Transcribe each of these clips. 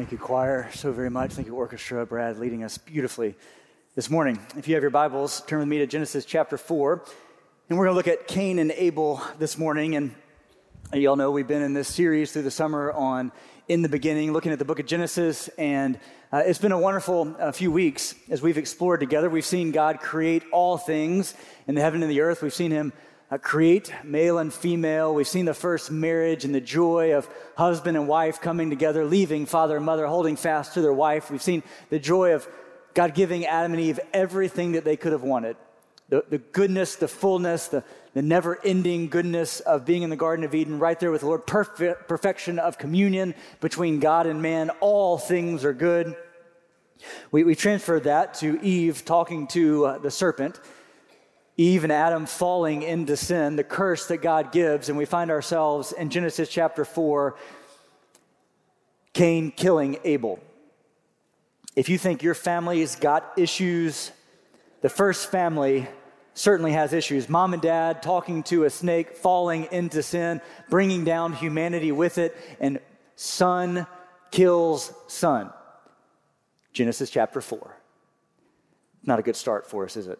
Thank you, choir, so very much. Thank you, orchestra, Brad, leading us beautifully this morning. If you have your Bibles, turn with me to Genesis chapter 4. And we're going to look at Cain and Abel this morning. And you all know we've been in this series through the summer on In the Beginning, looking at the book of Genesis. And uh, it's been a wonderful uh, few weeks as we've explored together. We've seen God create all things in the heaven and the earth. We've seen Him create male and female. We've seen the first marriage and the joy of husband and wife coming together, leaving father and mother, holding fast to their wife. We've seen the joy of God giving Adam and Eve everything that they could have wanted the, the goodness, the fullness, the, the never ending goodness of being in the Garden of Eden, right there with the Lord, perfect, perfection of communion between God and man. All things are good. We, we transferred that to Eve talking to uh, the serpent. Eve and Adam falling into sin, the curse that God gives, and we find ourselves in Genesis chapter 4, Cain killing Abel. If you think your family's got issues, the first family certainly has issues. Mom and dad talking to a snake, falling into sin, bringing down humanity with it, and son kills son. Genesis chapter 4. Not a good start for us, is it?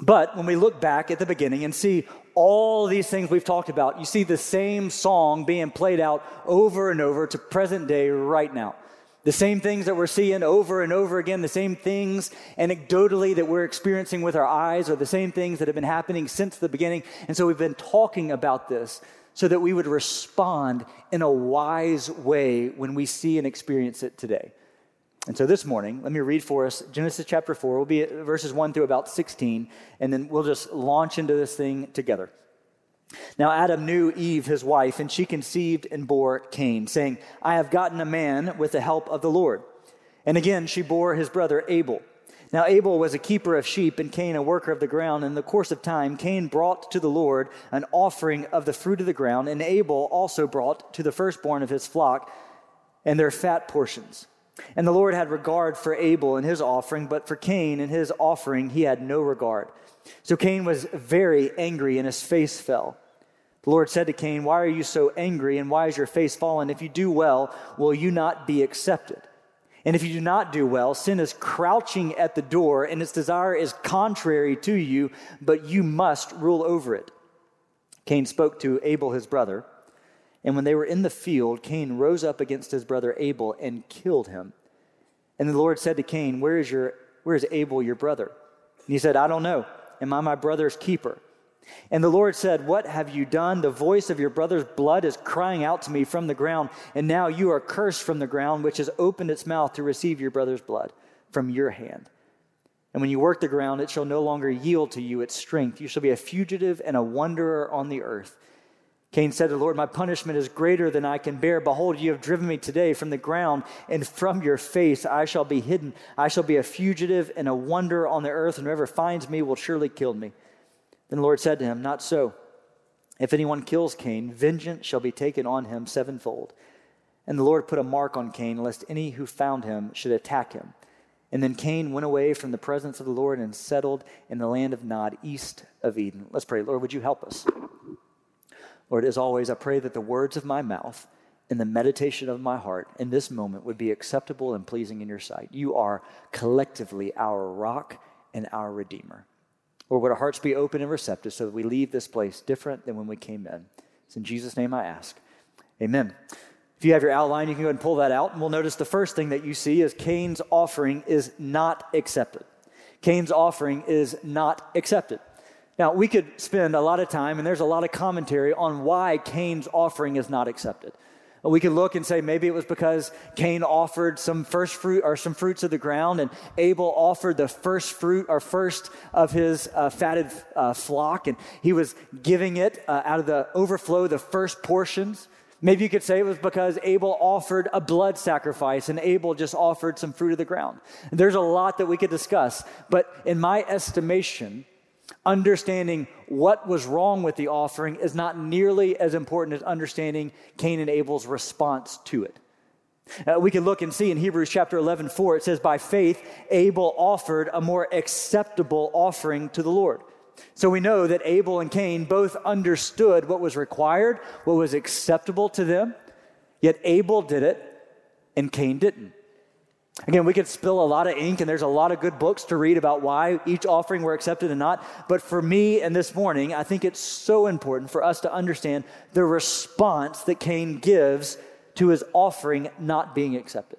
But when we look back at the beginning and see all these things we've talked about, you see the same song being played out over and over to present day right now. The same things that we're seeing over and over again, the same things anecdotally that we're experiencing with our eyes, are the same things that have been happening since the beginning. And so we've been talking about this so that we would respond in a wise way when we see and experience it today. And so this morning, let me read for us Genesis chapter 4. We'll be at verses 1 through about 16, and then we'll just launch into this thing together. Now Adam knew Eve, his wife, and she conceived and bore Cain, saying, I have gotten a man with the help of the Lord. And again she bore his brother Abel. Now Abel was a keeper of sheep, and Cain a worker of the ground. In the course of time, Cain brought to the Lord an offering of the fruit of the ground, and Abel also brought to the firstborn of his flock and their fat portions. And the Lord had regard for Abel and his offering, but for Cain and his offering he had no regard. So Cain was very angry, and his face fell. The Lord said to Cain, Why are you so angry, and why is your face fallen? If you do well, will you not be accepted? And if you do not do well, sin is crouching at the door, and its desire is contrary to you, but you must rule over it. Cain spoke to Abel his brother. And when they were in the field, Cain rose up against his brother Abel and killed him. And the Lord said to Cain, Where is, your, where is Abel, your brother? And he said, I don't know. Am I my brother's keeper? And the Lord said, What have you done? The voice of your brother's blood is crying out to me from the ground, and now you are cursed from the ground, which has opened its mouth to receive your brother's blood from your hand. And when you work the ground, it shall no longer yield to you its strength. You shall be a fugitive and a wanderer on the earth. Cain said to the Lord, My punishment is greater than I can bear. Behold, you have driven me today from the ground, and from your face I shall be hidden. I shall be a fugitive and a wonder on the earth, and whoever finds me will surely kill me. Then the Lord said to him, Not so. If anyone kills Cain, vengeance shall be taken on him sevenfold. And the Lord put a mark on Cain, lest any who found him should attack him. And then Cain went away from the presence of the Lord and settled in the land of Nod, east of Eden. Let's pray. Lord, would you help us? Lord, as always, I pray that the words of my mouth and the meditation of my heart in this moment would be acceptable and pleasing in your sight. You are collectively our rock and our redeemer. Lord, would our hearts be open and receptive so that we leave this place different than when we came in? It's in Jesus' name I ask. Amen. If you have your outline, you can go ahead and pull that out, and we'll notice the first thing that you see is Cain's offering is not accepted. Cain's offering is not accepted. Now, we could spend a lot of time, and there's a lot of commentary on why Cain's offering is not accepted. We could look and say maybe it was because Cain offered some first fruit or some fruits of the ground, and Abel offered the first fruit or first of his uh, fatted uh, flock, and he was giving it uh, out of the overflow, the first portions. Maybe you could say it was because Abel offered a blood sacrifice and Abel just offered some fruit of the ground. there's a lot that we could discuss, but in my estimation, understanding what was wrong with the offering is not nearly as important as understanding Cain and Abel's response to it. Uh, we can look and see in Hebrews chapter 11, 4, it says, By faith, Abel offered a more acceptable offering to the Lord. So we know that Abel and Cain both understood what was required, what was acceptable to them, yet Abel did it and Cain didn't. Again, we could spill a lot of ink, and there's a lot of good books to read about why each offering were accepted and not. But for me and this morning, I think it's so important for us to understand the response that Cain gives to his offering not being accepted.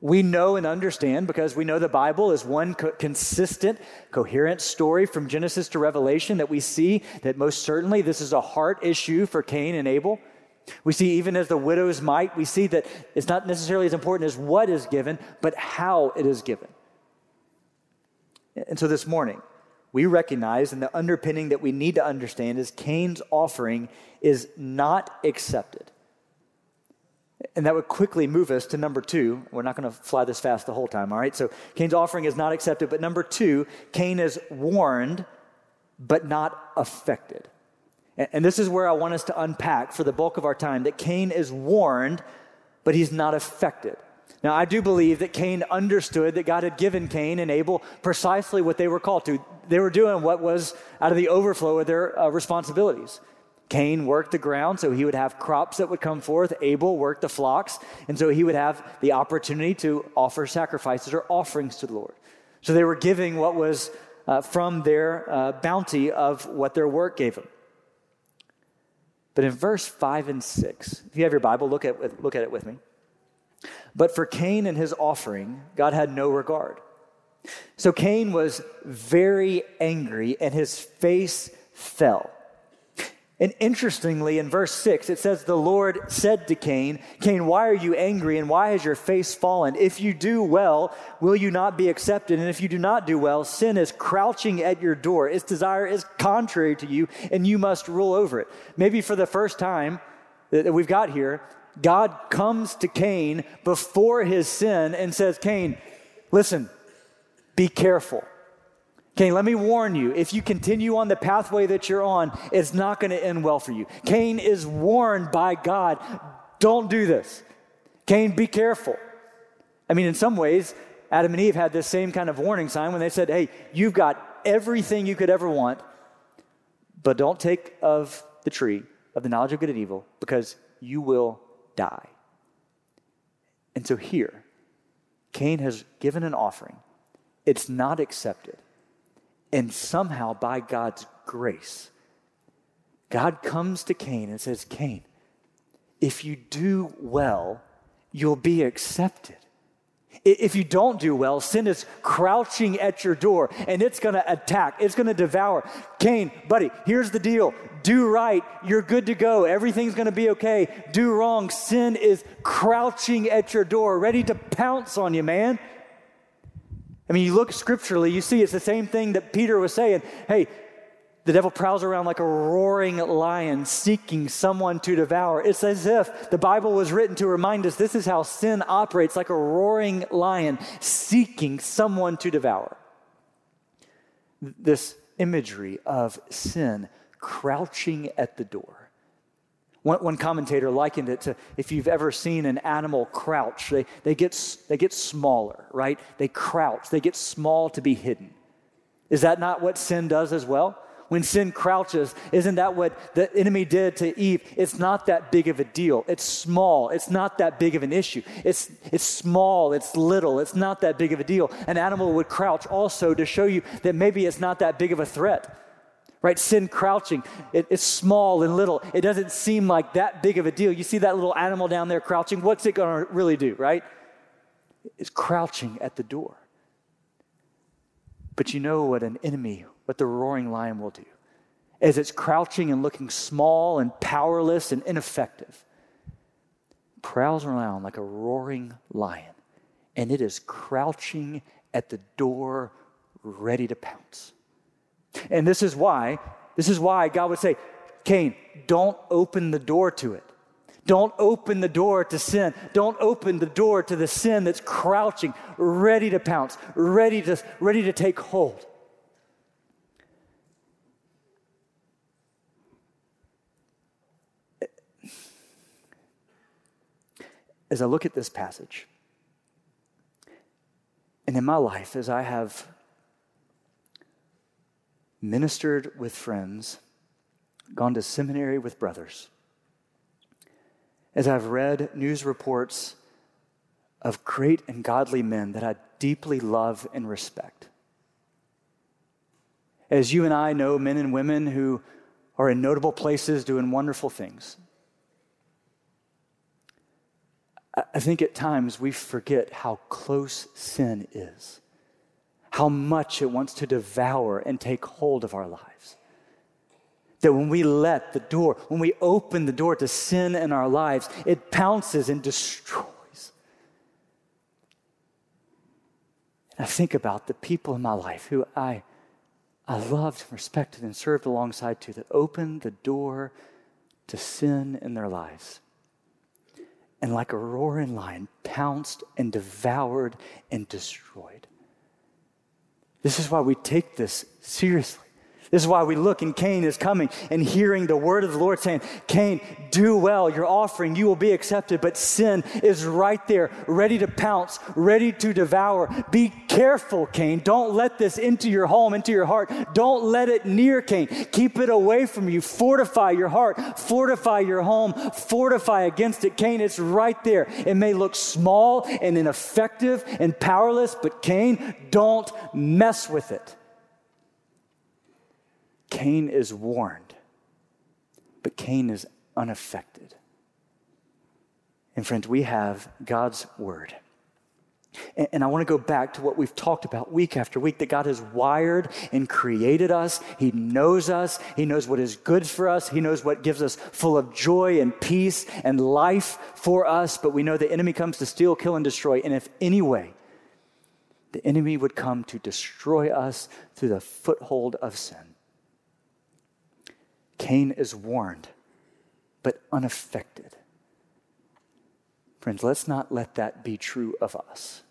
We know and understand because we know the Bible is one co- consistent, coherent story from Genesis to Revelation that we see that most certainly this is a heart issue for Cain and Abel. We see, even as the widow's mite, we see that it's not necessarily as important as what is given, but how it is given. And so this morning, we recognize, and the underpinning that we need to understand is Cain's offering is not accepted. And that would quickly move us to number two. We're not going to fly this fast the whole time, all right? So Cain's offering is not accepted. But number two, Cain is warned, but not affected. And this is where I want us to unpack for the bulk of our time that Cain is warned, but he's not affected. Now, I do believe that Cain understood that God had given Cain and Abel precisely what they were called to. They were doing what was out of the overflow of their uh, responsibilities. Cain worked the ground, so he would have crops that would come forth. Abel worked the flocks, and so he would have the opportunity to offer sacrifices or offerings to the Lord. So they were giving what was uh, from their uh, bounty of what their work gave them. But in verse 5 and 6, if you have your Bible, look at, look at it with me. But for Cain and his offering, God had no regard. So Cain was very angry and his face fell. And interestingly, in verse 6, it says, The Lord said to Cain, Cain, why are you angry and why has your face fallen? If you do well, will you not be accepted? And if you do not do well, sin is crouching at your door. Its desire is contrary to you, and you must rule over it. Maybe for the first time that we've got here, God comes to Cain before his sin and says, Cain, listen, be careful. Cain, let me warn you if you continue on the pathway that you're on, it's not going to end well for you. Cain is warned by God don't do this. Cain, be careful. I mean, in some ways, Adam and Eve had this same kind of warning sign when they said, Hey, you've got everything you could ever want, but don't take of the tree of the knowledge of good and evil because you will die. And so here, Cain has given an offering, it's not accepted. And somehow, by God's grace, God comes to Cain and says, Cain, if you do well, you'll be accepted. If you don't do well, sin is crouching at your door and it's going to attack, it's going to devour. Cain, buddy, here's the deal do right, you're good to go, everything's going to be okay. Do wrong, sin is crouching at your door, ready to pounce on you, man. I mean, you look scripturally, you see it's the same thing that Peter was saying. Hey, the devil prowls around like a roaring lion seeking someone to devour. It's as if the Bible was written to remind us this is how sin operates like a roaring lion seeking someone to devour. This imagery of sin crouching at the door. One, one, commentator likened it to if you've ever seen an animal crouch, they, they, get, they get smaller, right? They crouch, they get small to be hidden. Is that not what sin does as well? When sin crouches, isn't that what the enemy did to Eve? It's not that big of a deal. It's small. It's not that big of an issue. It's, it's small. It's little. It's not that big of a deal. An animal would crouch also to show you that maybe it's not that big of a threat right? Sin crouching, it, it's small and little. It doesn't seem like that big of a deal. You see that little animal down there crouching, what's it going to really do, right? It's crouching at the door. But you know what an enemy, what the roaring lion will do, as it's crouching and looking small and powerless and ineffective, prowls around like a roaring lion, and it is crouching at the door, ready to pounce. And this is why, this is why God would say, Cain, don't open the door to it. Don't open the door to sin. Don't open the door to the sin that's crouching, ready to pounce, ready to, ready to take hold. As I look at this passage, and in my life, as I have ministered with friends, gone to seminary with brothers. As I've read news reports of great and godly men that I deeply love and respect. As you and I know men and women who are in notable places doing wonderful things, I think at times we forget how close sin is, how much it wants to devour and take hold of our lives. That when we let the door, when we open the door to sin in our lives, it pounces and destroys. And I think about the people in my life who I, I loved, respected, and served alongside to that opened the door to sin in their lives and like a roaring lion, pounced and devoured and destroyed. This is why we take this seriously. This is why we look and Cain is coming and hearing the word of the Lord saying, Cain, do well, your offering, you will be accepted. But sin is right there, ready to pounce, ready to devour. Be careful, Cain. Don't let this into your home, into your heart. Don't let it near Cain. Keep it away from you. Fortify your heart, fortify your home, fortify against it. Cain, it's right there. It may look small and ineffective and powerless, but Cain, don't mess with it. Cain is warned, but Cain is unaffected. And friends, we have God's word. And, I want to go back to what we've talked about week after week that God has wired and created us. He knows us. He knows what is good for us. He knows what gives us full of joy and peace and life for us. But we know the enemy comes to steal, kill, and destroy. And if any way the enemy would come to destroy us through the foothold of sin, Cain is warned, but unaffected. Friends, let's not let that be true of us.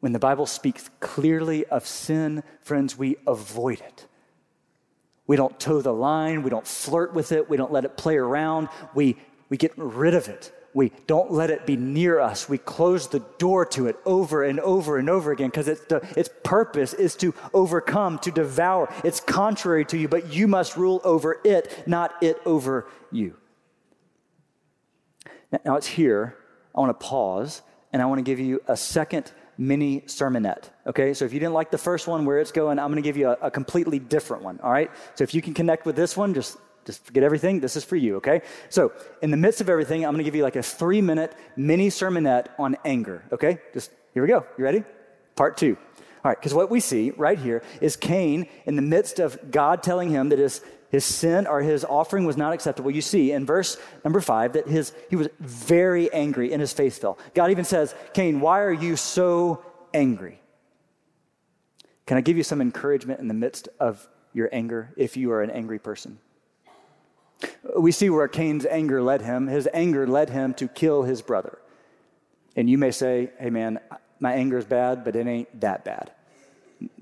When the Bible speaks clearly of sin, friends, we avoid it. We don't toe the line, we don't flirt with it, we don't let it play around, we, we get rid of it. We don't let it be near us. We close the door to it over and over and over again because its, its purpose is to overcome, to devour. It's contrary to you, but you must rule over it, not it over you. Now, it's here. I want to pause and I want to give you a second mini sermonette. Okay, so if you didn't like the first one where it's going, I'm going to give you a, a completely different one. All right, so if you can connect with this one, just just forget everything. This is for you, okay? So, in the midst of everything, I'm going to give you like a three minute mini sermonette on anger, okay? Just here we go. You ready? Part two. All right, because what we see right here is Cain in the midst of God telling him that his, his sin or his offering was not acceptable. You see in verse number five that his, he was very angry and his face fell. God even says, Cain, why are you so angry? Can I give you some encouragement in the midst of your anger if you are an angry person? We see where Cain's anger led him. His anger led him to kill his brother. And you may say, hey man, my anger is bad, but it ain't that bad.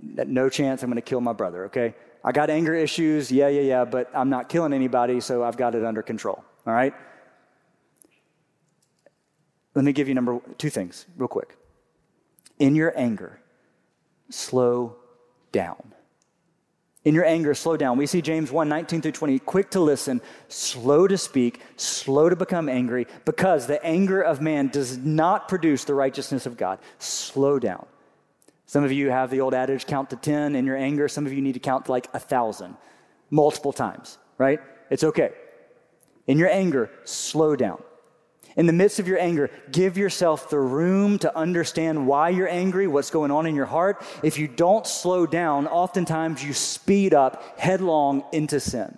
No chance I'm going to kill my brother, okay? I got anger issues, yeah, yeah, yeah, but I'm not killing anybody, so I've got it under control, all right? Let me give you number two things real quick. In your anger, slow down. In your anger, slow down. We see James 1 19 through 20, quick to listen, slow to speak, slow to become angry, because the anger of man does not produce the righteousness of God. Slow down. Some of you have the old adage count to 10 in your anger. Some of you need to count to like a thousand, multiple times, right? It's okay. In your anger, slow down. In the midst of your anger, give yourself the room to understand why you're angry, what's going on in your heart. If you don't slow down, oftentimes you speed up headlong into sin.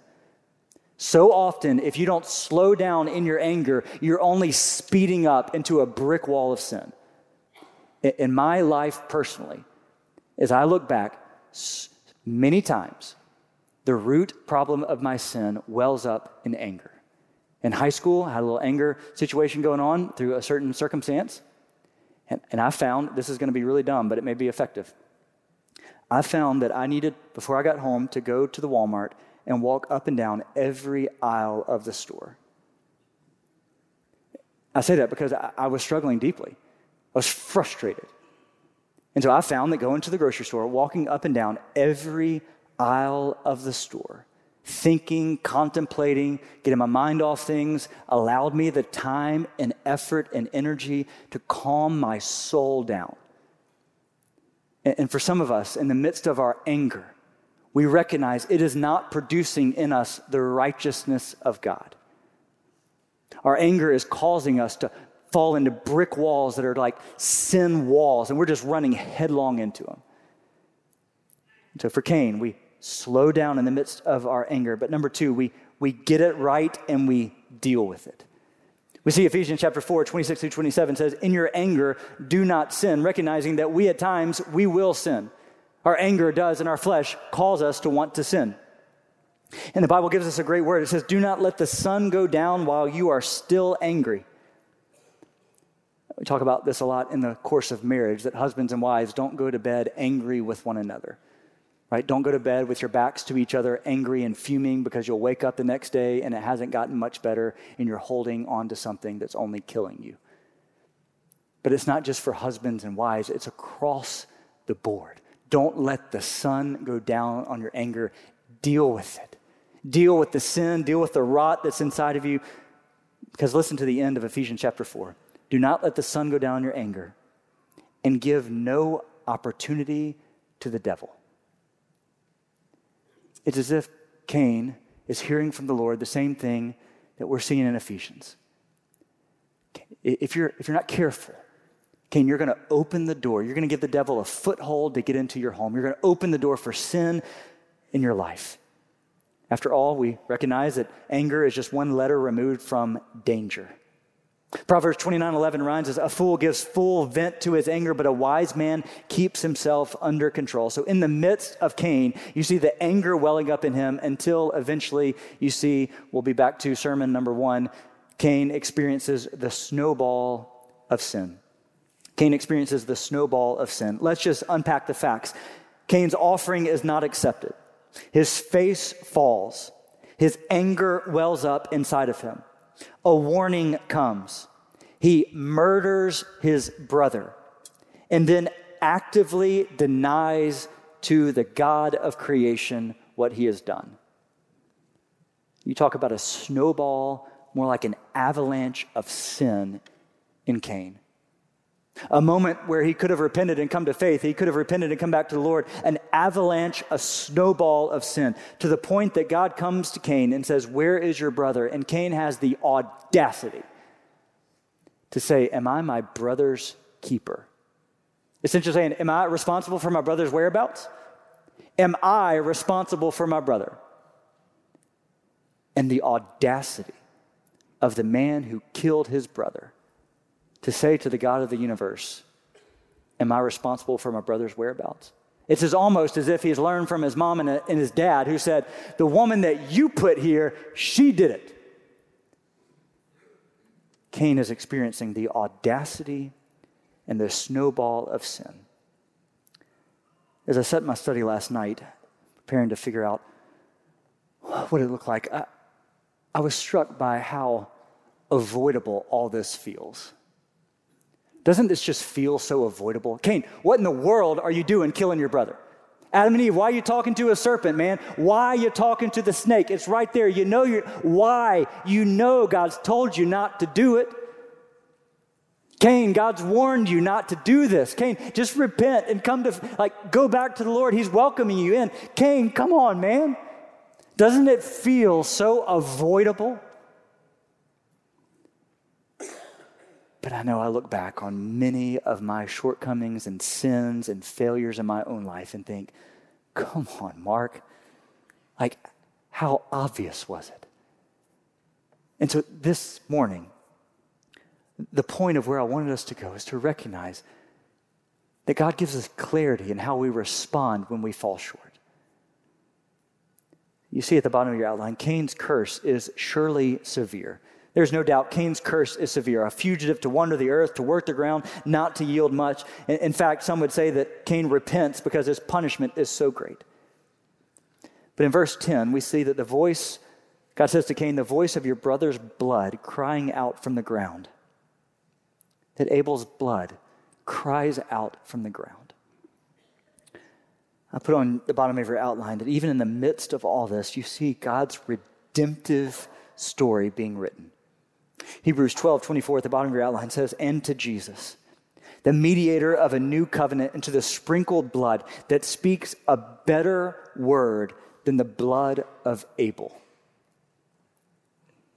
So often, if you don't slow down in your anger, you're only speeding up into a brick wall of sin. In my life personally, as I look back, many times the root problem of my sin wells up in anger. In high school, I had a little anger situation going on through a certain circumstance. And, and I found this is going to be really dumb, but it may be effective. I found that I needed, before I got home, to go to the Walmart and walk up and down every aisle of the store. I say that because I, I was struggling deeply. I was frustrated. And so I found that going to the grocery store, walking up and down every aisle of the store, thinking, contemplating, getting my mind off things allowed me the time and effort and energy to calm my soul down. And for some of us, in the midst of our anger, we recognize it is not producing in us the righteousness of God. Our anger is causing us to fall into brick walls that are like sin walls, and we're just running headlong into them. So for Cain, we slow down in the midst of our anger. But number two, we, we get it right and we deal with it. We see Ephesians chapter 4, 26 through 27 says, In your anger, do not sin, recognizing that we at times, we will sin. Our anger does in our flesh cause us to want to sin. And the Bible gives us a great word. It says, Do not let the sun go down while you are still angry. We talk about this a lot in the course of marriage that husbands and wives don't go to bed angry with one another. Right? Don't go to bed with your backs to each other, angry and fuming because you'll wake up the next day and it hasn't gotten much better and you're holding on to something that's only killing you. But it's not just for husbands and wives, it's across the board. Don't let the sun go down on your anger. Deal with it. Deal with the sin, deal with the rot that's inside of you. Because listen to the end of Ephesians chapter 4. Do not let the sun go down on your anger and give no opportunity to the devil. It's as if Cain is hearing from the Lord the same thing that we're seeing in Ephesians. If you're, if you're not careful, Cain, you're going to open the door. You're going to give the devil a foothold to get into your home. You're going to open the door for sin in your life. After all, we recognize that anger is just one letter removed from danger. Proverbs 29 11 reminds us a fool gives full vent to his anger, but a wise man keeps himself under control. So, in the midst of Cain, you see the anger welling up in him until eventually you see, we'll be back to sermon number one Cain experiences the snowball of sin. Cain experiences the snowball of sin. Let's just unpack the facts. Cain's offering is not accepted, his face falls, his anger wells up inside of him a warning comes. He murders his brother and then actively denies to the God of creation what he has done. You talk about a snowball, more like an avalanche of sin in Cain. A moment where he could have repented and come to faith. He could have repented and come back to the Lord. An avalanche, a snowball of sin to the point that God comes to Cain and says, Where is your brother? And Cain has the audacity to say, Am I my brother's keeper? Essentially saying, Am I responsible for my brother's whereabouts? Am I responsible for my brother? And the audacity of the man who killed his brother to say to the God of the universe, Am I responsible for my brother's whereabouts? It's as almost as if he's learned from his mom and, uh, and his dad who said, The woman that you put here, she did it. Cain is experiencing the audacity and the snowball of sin. As I sat in my study last night, preparing to figure out what it looked like, I, I was struck by how avoidable all this feels. Doesn't this just feel so avoidable? Cain, what in the world are you doing killing your brother? Adam and Eve, why are you talking to a serpent, man? Why are you talking to the snake? It's right there. You know you why? You know God's told you not to do it. Cain, God's warned you not to do this. Cain, just repent and come to like go back to the Lord. He's welcoming you in. Cain, come on, man. Doesn't it feel so avoidable? But I know I look back on many of my shortcomings and sins and failures in my own life and think, come on, Mark. Like, how obvious was it? And so this morning, the point of where I wanted us to go is to recognize that God gives us clarity in how we respond when we fall short. You see at the bottom of your outline, Cain's curse is surely severe. There's no doubt Cain's curse is severe a fugitive to wander the earth, to work the ground, not to yield much. In fact, some would say that Cain repents because his punishment is so great. But in verse 10, we see that the voice, God says to Cain, the voice of your brother's blood crying out from the ground. That Abel's blood cries out from the ground. I put on the bottom of your outline that even in the midst of all this, you see God's redemptive story being written. Hebrews 12, 24 at the bottom of your outline says, And to Jesus, the mediator of a new covenant, and to the sprinkled blood that speaks a better word than the blood of Abel.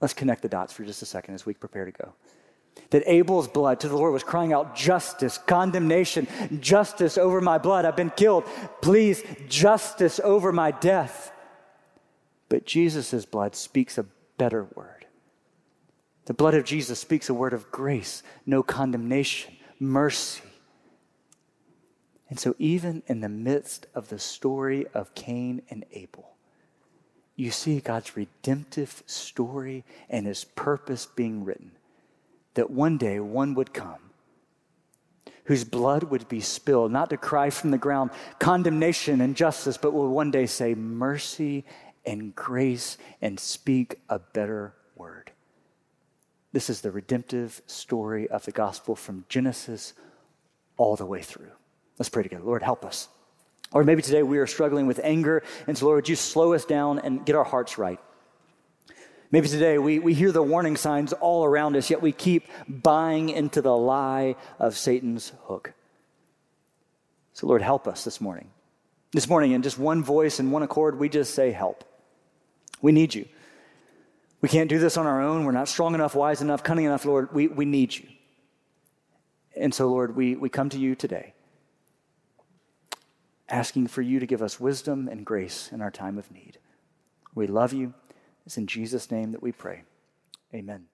Let's connect the dots for just a second as we prepare to go that Abel's blood to the Lord was crying out justice, condemnation, justice over my blood. I've been killed. Please, justice over my death. But Jesus' blood speaks a better word. The blood of Jesus speaks a word of grace, no condemnation, mercy. And so, even in the midst of the story of Cain and Abel, you see God's redemptive story and his purpose being written that one day one would come whose blood would be spilled, not to cry from the ground condemnation and justice, but will one day say mercy and grace and speak a better word. This is the redemptive story of the gospel from Genesis all the way through. Let's pray together. Lord, help us. Or maybe today we are struggling with anger, and so, Lord, would you slow us down and get our hearts right? Maybe today we, we hear the warning signs all around us, yet we keep buying into the lie of Satan's hook. So, Lord, help us this morning. This morning, in just one voice and one accord, we just say, Help. We need you. We can't do this on our own. We're not strong enough, wise enough, cunning enough, Lord. We, we need you. And so, Lord, we, we come to you today, asking for you to give us wisdom and grace in our time of need. We love you. It's in Jesus' name that we pray. Amen.